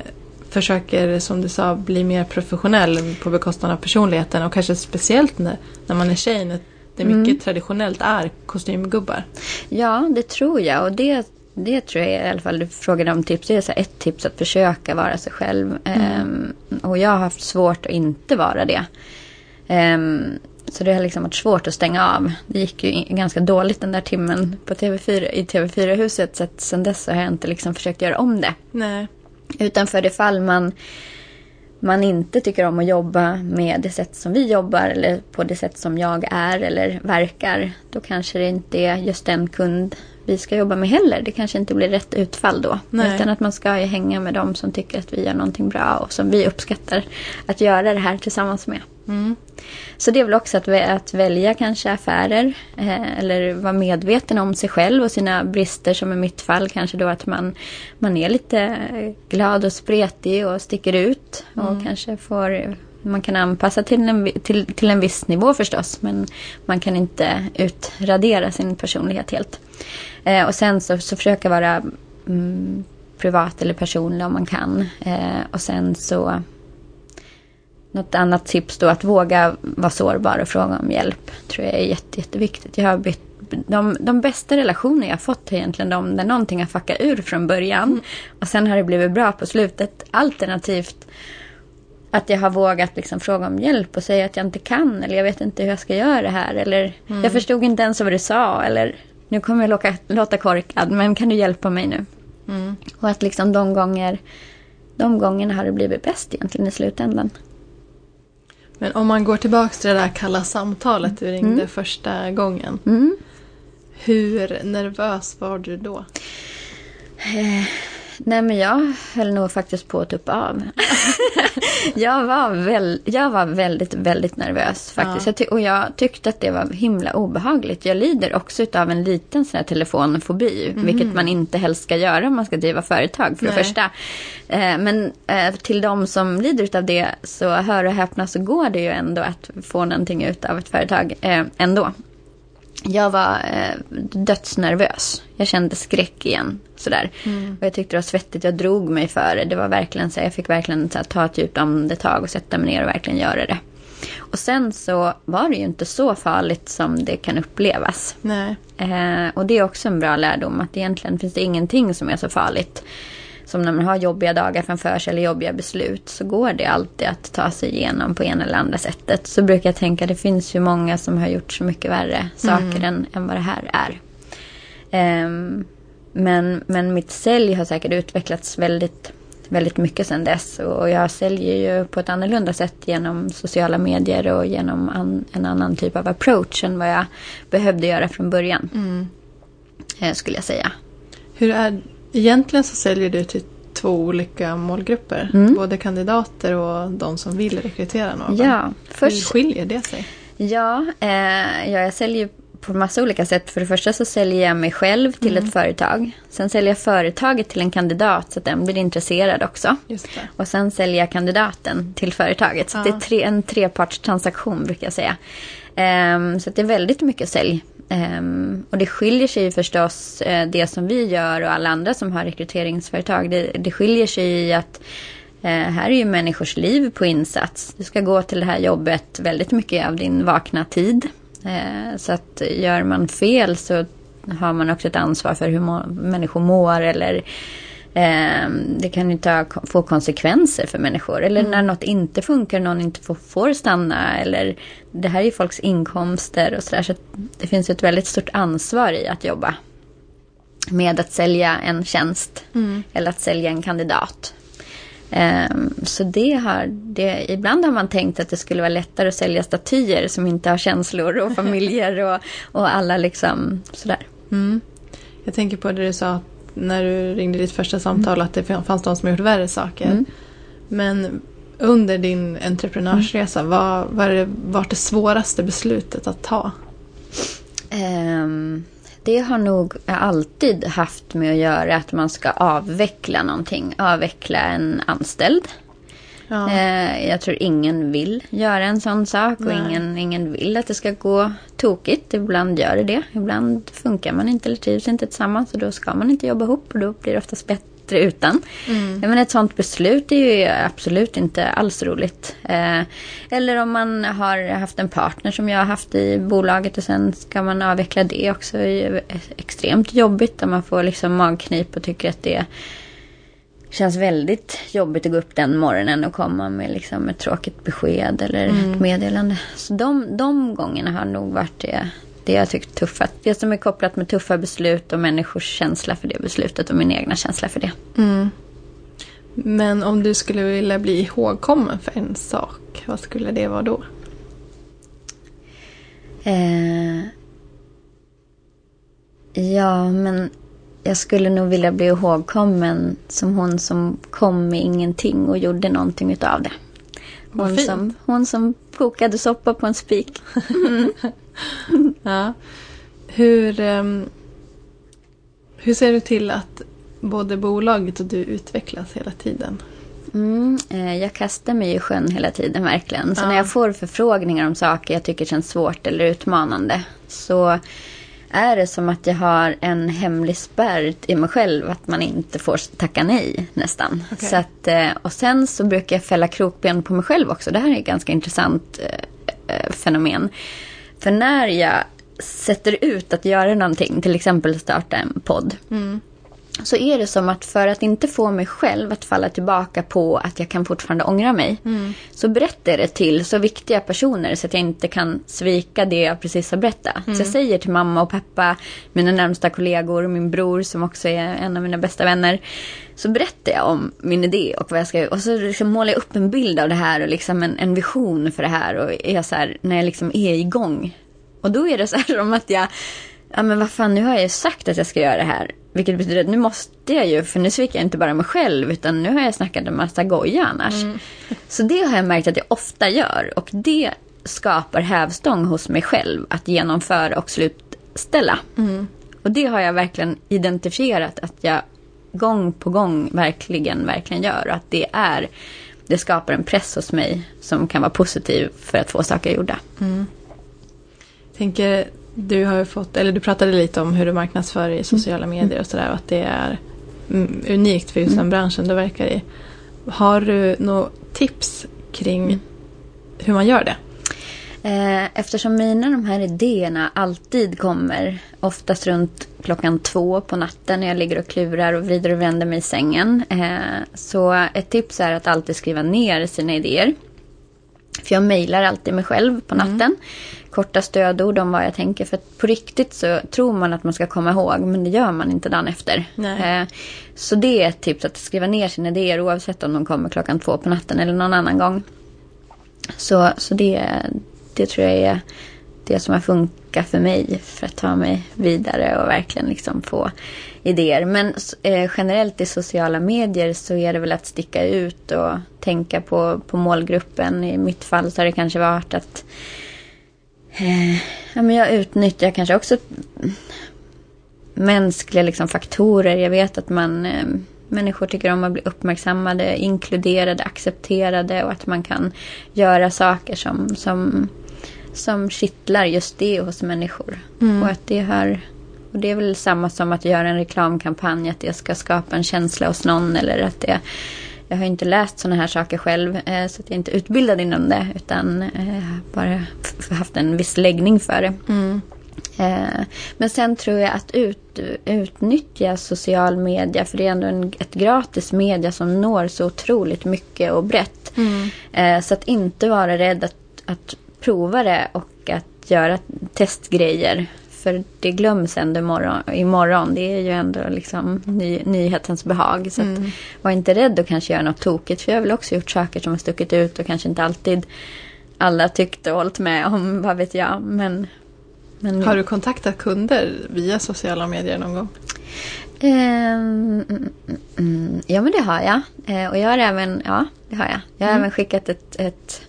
[SPEAKER 1] försöker, som du sa, bli mer professionell på bekostnad av personligheten och kanske speciellt när, när man är tjej, när det mycket traditionellt är kostymgubbar?
[SPEAKER 2] Ja, det tror jag. Och det, det tror jag i alla fall, du frågade om tips. Det är så ett tips att försöka vara sig själv. Ehm, och jag har haft svårt att inte vara det. Ehm, så det har liksom varit svårt att stänga av. Det gick ju ganska dåligt den där timmen på TV4, i TV4-huset. Så sen dess har jag inte liksom försökt göra om det.
[SPEAKER 1] Nej.
[SPEAKER 2] Utan för det fall man, man inte tycker om att jobba med det sätt som vi jobbar eller på det sätt som jag är eller verkar. Då kanske det inte är just den kund vi ska jobba med heller. Det kanske inte blir rätt utfall då.
[SPEAKER 1] Nej.
[SPEAKER 2] Utan att man ska hänga med dem som tycker att vi gör någonting bra och som vi uppskattar att göra det här tillsammans med.
[SPEAKER 1] Mm.
[SPEAKER 2] Så det är väl också att, att välja kanske affärer eh, eller vara medveten om sig själv och sina brister som i mitt fall kanske då att man, man är lite glad och spretig och sticker ut och kanske får man kan anpassa till en, till, till en viss nivå förstås men man kan inte utradera sin personlighet helt. Eh, och sen så, så försöka vara mm, privat eller personlig om man kan. Eh, och sen så något annat tips då att våga vara sårbar och fråga om hjälp tror jag är jätte, jätteviktigt. Jag har bytt, de, de bästa relationer jag har fått är egentligen de där någonting har fuckat ur från början och sen har det blivit bra på slutet. Alternativt att jag har vågat liksom fråga om hjälp och säga att jag inte kan eller jag vet inte hur jag ska göra det här eller jag förstod inte ens vad du sa eller nu kommer jag låta, låta korkad men kan du hjälpa mig nu?
[SPEAKER 1] Mm.
[SPEAKER 2] Och att liksom de gånger, de gångerna har det blivit bäst egentligen i slutändan.
[SPEAKER 1] Men om man går tillbaka till det där kalla samtalet du ringde första gången.
[SPEAKER 2] Mm.
[SPEAKER 1] Hur nervös var du då?
[SPEAKER 2] Nej men jag höll nog faktiskt på att tuppa av. jag, var väl, jag var väldigt, väldigt nervös faktiskt.
[SPEAKER 1] Ja.
[SPEAKER 2] Jag och jag tyckte att det var himla obehagligt. Jag lider också av en liten sån här telefonfobi. Vilket man inte helst ska göra om man ska driva företag för det
[SPEAKER 1] Nej.
[SPEAKER 2] första. Eh, men eh, till de som lider av det så hör och häpna så går det ju ändå att få någonting ut av ett företag eh, ändå. Jag var eh, dödsnervös. Jag kände skräck igen. Sådär. Och jag tyckte det var svettigt. Jag drog mig för det. Det var verkligen så, jag fick verkligen så här, ta ett djupt andetag och sätta mig ner och verkligen göra det. Och sen så var det ju inte så farligt som det kan upplevas.
[SPEAKER 1] Nej.
[SPEAKER 2] Eh, och det är också en bra lärdom. Att egentligen finns det ingenting som är så farligt. Som när man har jobbiga dagar framför sig eller jobbiga beslut. Så går det alltid att ta sig igenom på ena eller andra sättet. Så brukar jag tänka det finns ju många som har gjort så mycket värre saker än, än vad det här är. Ehm, men, men mitt sälj har säkert utvecklats väldigt, väldigt mycket sedan dess. Och jag säljer ju på ett annorlunda sätt genom sociala medier och genom an, en annan typ av approach än vad jag behövde göra från början.
[SPEAKER 1] Mm.
[SPEAKER 2] Eh, skulle jag säga.
[SPEAKER 1] Hur är, egentligen så säljer du till två olika målgrupper.
[SPEAKER 2] Mm.
[SPEAKER 1] Både kandidater och de som vill rekrytera någon.
[SPEAKER 2] Ja,
[SPEAKER 1] Hur
[SPEAKER 2] först,
[SPEAKER 1] skiljer det sig?
[SPEAKER 2] ja, eh, ja, jag säljer på massa olika sätt. För det första så säljer jag mig själv till ett företag. Sen säljer jag företaget till en kandidat så att den blir intresserad också. Och sen säljer jag kandidaten till företaget. Så
[SPEAKER 1] Ja.
[SPEAKER 2] det är tre, en trepartstransaktion brukar jag säga. Ehm, så det är väldigt mycket sälj. Ehm, och det skiljer sig ju förstås eh, det som vi gör och alla andra som har rekryteringsföretag. Det, det skiljer sig i att eh, här är ju människors liv på insats. Du ska gå till det här jobbet väldigt mycket av din vakna tid. Eh, så att gör man fel så har man också ett ansvar för hur må- människor mår eller Eh, det kan ju ta, få konsekvenser för människor. Eller när något inte funkar, någon inte får, får stanna. Eller det här är ju folks inkomster och sådär. Så det finns ett väldigt stort ansvar i att jobba med att sälja en tjänst. Eller att sälja en kandidat. Eh, så det har, det, ibland har man tänkt att det skulle vara lättare att sälja statyer som inte har känslor och familjer och, och alla liksom sådär.
[SPEAKER 1] Mm. Jag tänker på det du sa när du ringde ditt första samtal att det fanns de som gjort värre saker.
[SPEAKER 2] Mm.
[SPEAKER 1] Men under din entreprenörsresa, vad var det, var det svåraste beslutet att ta?
[SPEAKER 2] Ehm, det har nog alltid haft med att göra att man ska avveckla någonting. Avveckla en anställd.
[SPEAKER 1] Ja.
[SPEAKER 2] Eh, jag tror ingen vill göra en sån sak och
[SPEAKER 1] Nej.
[SPEAKER 2] ingen, ingen vill att det ska gå tokigt. Ibland gör det det. Ibland funkar man inte eller trivs inte tillsammans och då ska man inte jobba ihop och då blir det oftast bättre utan.
[SPEAKER 1] Mm.
[SPEAKER 2] Men ett sånt beslut är ju absolut inte alls roligt. Eh, eller om man har haft en partner som jag har haft i bolaget och sen ska man avveckla det också. Det är extremt jobbigt där man får liksom magknip och tycker att det känns väldigt jobbigt att gå upp den morgonen och komma med liksom ett tråkigt besked eller ett meddelande. Så de, de gångerna har nog varit det, det jag tyckt tuffast. Det som är kopplat med tuffa beslut och människors känsla för det beslutet och min egna känsla för det.
[SPEAKER 1] Mm. Men om du skulle vilja bli ihågkommen för en sak, vad skulle det vara då?
[SPEAKER 2] Eh, ja, men jag skulle nog vilja bli ihågkommen som hon som kom med ingenting och gjorde någonting utav det. Hon som, hon som kokade soppa på en spik.
[SPEAKER 1] Ja. Hur, ehm, hur ser du till att både bolaget och du utvecklas hela tiden?
[SPEAKER 2] Mm, eh, jag kastar mig i sjön hela tiden verkligen. Så
[SPEAKER 1] Ja.
[SPEAKER 2] när jag får förfrågningar om saker jag tycker känns svårt eller utmanande så är det som att jag har en hemlig spärr i mig själv att man inte får tacka nej nästan.
[SPEAKER 1] Okej.
[SPEAKER 2] Så att, eh, och sen så brukar jag fälla krokben på mig själv också. Det här är ett ganska intressant eh, eh, fenomen. För när jag sätter ut att göra någonting, till exempel starta en podd.
[SPEAKER 1] Mm.
[SPEAKER 2] Så är det som att för att inte få mig själv att falla tillbaka på att jag kan fortfarande ångra mig. Mm. Så berättar jag det till så viktiga personer så att jag inte kan svika det jag precis har berättat. Mm. Så jag säger till mamma och pappa, mina närmsta kollegor, min bror som också är en av mina bästa vänner. Så berättar jag om min idé och vad jag ska. Och så liksom målar jag upp en bild av det här och liksom en, en vision för det här. Och är så här, när jag liksom är igång. Och då är det så här som att jag ja men vad fan, nu har jag ju sagt att jag ska göra det här. Vilket betyder att nu måste jag ju, för nu sviker jag inte bara mig själv, utan nu har jag snackat en massa goja annars. Mm. Så det har jag märkt att jag ofta gör. Och det skapar hävstång hos mig själv att genomföra och slutställa. Mm. Och det har jag verkligen identifierat att jag gång på gång verkligen, verkligen gör. Och att det är, det skapar en press hos mig som kan vara positiv för att få saker gjorda. Mm.
[SPEAKER 1] tänker du har fått, eller du pratade lite om hur du marknadsför i sociala mm. medier och sådär och att det är mm, unikt för just den mm. branschen du verkar i. Har du några tips kring hur man gör det?
[SPEAKER 2] Eh, eftersom mina de här idéerna alltid kommer oftast runt klockan två på natten när jag ligger och klurar och vrider och vänder mig i sängen. Eh, så ett tips är att alltid skriva ner sina idéer. För jag mejlar alltid mig själv på natten. Mm korta stödord om vad jag tänker. För på riktigt så tror man att man ska komma ihåg men det gör man inte dagen efter. Eh, så det är ett tips att skriva ner sina idéer oavsett om de kommer klockan två på natten eller någon annan gång. Så, så det, det tror jag är det som har funkat för mig för att ta mig vidare och verkligen liksom få idéer. Men eh, generellt i sociala medier så är det väl att sticka ut och tänka på, på målgruppen. I mitt fall så har det kanske varit att Eh, ja, men jag utnyttjar kanske också mänskliga liksom, faktorer. Jag vet att man, eh, människor tycker om att bli uppmärksammade, inkluderade, accepterade och att man kan göra saker som, som, som kittlar just det hos människor. Mm. Och att det har och det är väl samma som att göra en reklamkampanj, att det ska skapa en känsla hos någon eller att det jag har inte läst sådana här saker själv eh, så att jag är inte utbildad inom det utan eh, bara haft en viss läggning för det. Mm. Eh, men sen tror jag att ut, utnyttja social media för det är ändå en, ett gratis media som når så otroligt mycket och brett. Mm. Så att inte vara rädd att, att prova det och att göra testgrejer för det glöms ändå imorgon. imorgon. Det är ju ändå liksom ny, nyhetens behag. Så mm. var inte rädd att kanske göra något tokigt. För jag har väl också gjort saker som har stuckit ut och kanske inte alltid alla tyckte och hållit med om, vad vet jag. Men,
[SPEAKER 1] men... Har du kontaktat kunder via sociala medier någon gång?
[SPEAKER 2] Um, mm, ja men det har jag. Uh, och jag har även, ja det har jag. Jag har mm. även skickat ett, ett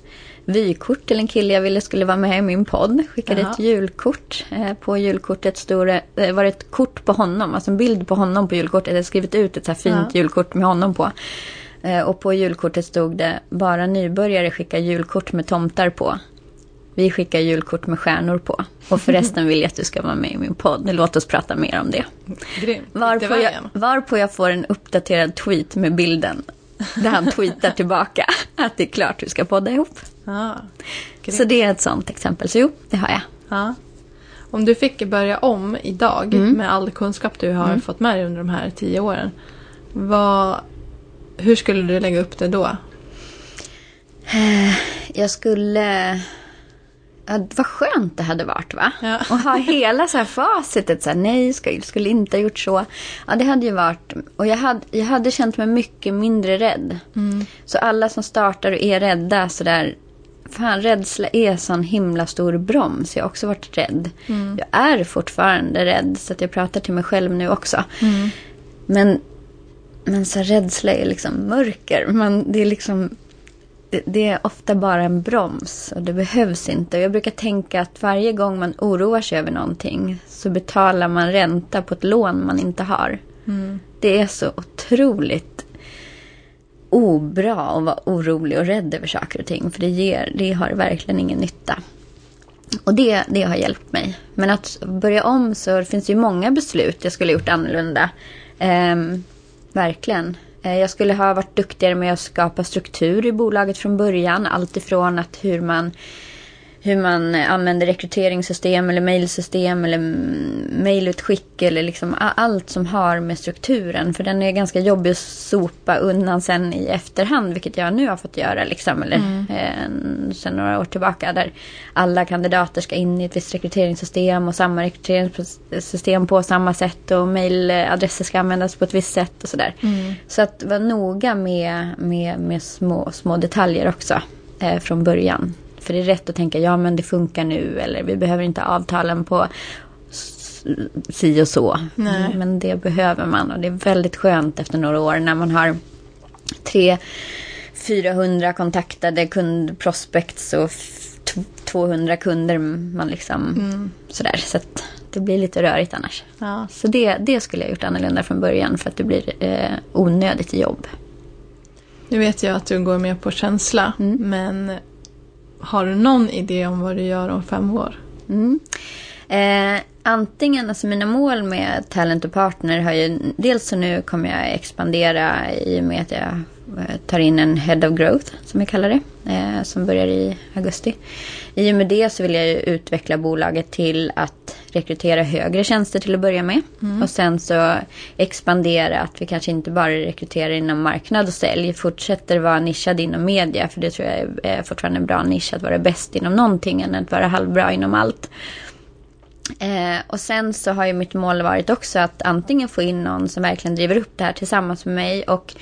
[SPEAKER 2] vykort till en kille jag ville skulle vara med i min podd. Skickade Jaha. ett julkort. Eh, på julkortet stod det, det var ett kort på honom, alltså en bild på honom på julkortet. Jag hade skrivit ut ett så här fint ja. julkort med honom på. Eh, och på julkortet stod det, bara nybörjare skickar julkort med tomtar på. Vi skickar julkort med stjärnor på. Och förresten vill jag att du ska vara med i min podd. Låt oss prata mer om det.
[SPEAKER 1] Grymt.
[SPEAKER 2] Varpå jag, varpå jag får en uppdaterad tweet med bilden där han tweetar tillbaka att det är klart vi ska podda ihop. Ah, så det är ett sånt exempel. Så jo, det har jag. Ah.
[SPEAKER 1] Om du fick börja om idag mm. med all kunskap du har mm. fått med dig under de här tio åren. Vad, hur skulle du lägga upp det då?
[SPEAKER 2] Jag skulle Ja, vad skönt det hade varit va? Ja. Och ha hela så här facitet. Så här, nej, skulle, skulle inte ha gjort så. Ja, det hade ju varit. Och jag hade, jag hade känt mig mycket mindre rädd. Mm. Så alla som startar och är rädda så där. Fan, rädsla är sån himla stor broms. Jag har också varit rädd. Mm. Jag är fortfarande rädd. Så att jag pratar till mig själv nu också. Mm. Men, men så rädsla är liksom mörker. Man, det är liksom det är ofta bara en broms och det behövs inte. Jag brukar tänka att varje gång man oroar sig över någonting så betalar man ränta på ett lån man inte har. Mm. Det är så otroligt obra att vara orolig och rädd över saker och ting. För det, ger, det har verkligen ingen nytta. Och det, det har hjälpt mig. Men att börja om så finns det ju många beslut jag skulle gjort annorlunda. Um, verkligen. Eh, jag skulle ha varit duktigare med att skapa struktur i bolaget från början. Alltifrån att hur man hur man använder rekryteringssystem eller mejlsystem eller mejlutskick eller liksom allt som har med strukturen. För den är ganska jobbig att sopa undan sen i efterhand, vilket jag nu har fått göra liksom, eller mm. eh, sen några år tillbaka. Där alla kandidater ska in i ett visst rekryteringssystem och samma rekryteringssystem på samma sätt och mejladresser ska användas på ett visst sätt och sådär. Mm. Så att vara noga med, med, med små, små detaljer också eh, från början. För det är rätt att tänka, ja men det funkar nu eller vi behöver inte avtalen på si och så. Nej. Men det behöver man och det är väldigt skönt efter några år när man har tre 400 kontaktade kundprospects och 200 kunder man liksom mm. sådär. Så att det blir lite rörigt annars. Ja. Så det, det skulle jag gjort annorlunda från början för att det blir eh, onödigt jobb.
[SPEAKER 1] Nu vet jag att du går med på känsla mm. men har du någon idé om vad du gör om fem år?
[SPEAKER 2] Mm. Eh, antingen, alltså mina mål med Talent och Partner har ju, dels så nu kommer jag expandera i och med att jag eh, tar in en Head of Growth, som jag kallar det, eh, som börjar i augusti. I och med det så vill jag utveckla bolaget till att rekrytera högre tjänster till att börja med. Mm. Och sen så expandera att vi kanske inte bara rekryterar inom marknad och sälj. Fortsätter vara nischad inom media. För det tror jag är fortfarande en bra nisch att vara bäst inom någonting än att vara halvbra inom allt. Eh, och sen så har ju mitt mål varit också att antingen få in någon som verkligen driver upp det här tillsammans med mig och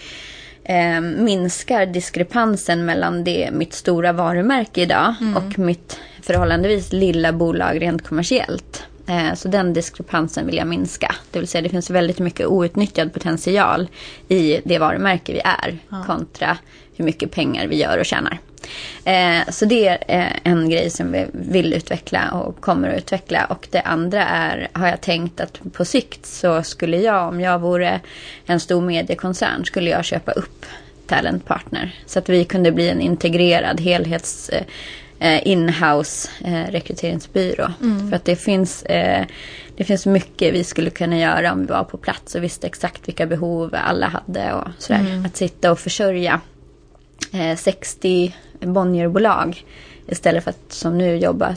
[SPEAKER 2] eh, minskar diskrepansen mellan det, mitt stora varumärke idag mm. och mitt förhållandevis lilla bolag rent kommersiellt. Eh, så den diskrepansen vill jag minska. Det vill säga det finns väldigt mycket outnyttjad potential i det varumärke vi är ja. kontra hur mycket pengar vi gör och tjänar. Eh, så det är eh, en grej som vi vill utveckla och kommer att utveckla. Och det andra är, har jag tänkt att på sikt så skulle jag, om jag vore en stor mediekoncern, skulle jag köpa upp Talent Partner. Så att vi kunde bli en integrerad helhets eh, inhouse eh, rekryteringsbyrå. Mm. För att det finns, eh, det finns mycket vi skulle kunna göra om vi var på plats och visste exakt vilka behov alla hade och sådär. Mm. Att sitta och försörja 60 Bonnierbolag istället för att som nu jobba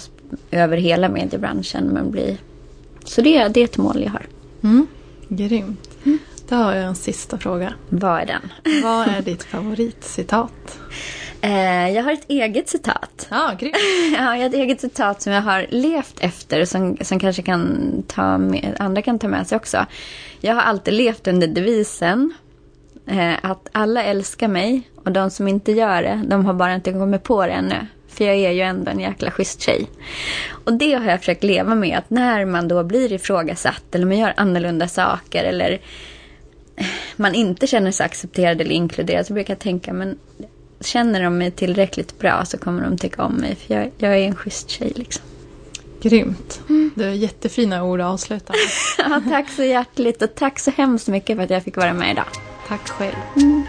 [SPEAKER 2] över hela mediebranschen. Men bli... Så det, det är ett mål jag har.
[SPEAKER 1] Mm. Grymt. Mm. Då har jag en sista fråga.
[SPEAKER 2] Vad är den?
[SPEAKER 1] Vad är ditt favoritcitat?
[SPEAKER 2] Eh, jag har ett eget citat.
[SPEAKER 1] Ja, grymt.
[SPEAKER 2] ja, jag har ett eget citat som jag har levt efter som, som kanske kan ta med, andra kan ta med sig också. Jag har alltid levt under devisen eh, att alla älskar mig och de som inte gör det, de har bara inte kommit på det ännu. För jag är ju ändå en jäkla schysst tjej. Och det har jag försökt leva med. Att när man då blir ifrågasatt eller man gör annorlunda saker eller man inte känner sig accepterad eller inkluderad så brukar jag tänka men känner de mig tillräckligt bra så kommer de tycka om mig. För jag, jag är en schysst tjej liksom.
[SPEAKER 1] Grymt. Mm. Det är jättefina ord att avsluta
[SPEAKER 2] med. ja, tack så hjärtligt och tack så hemskt mycket för att jag fick vara med idag.
[SPEAKER 1] Tack själv. Mm.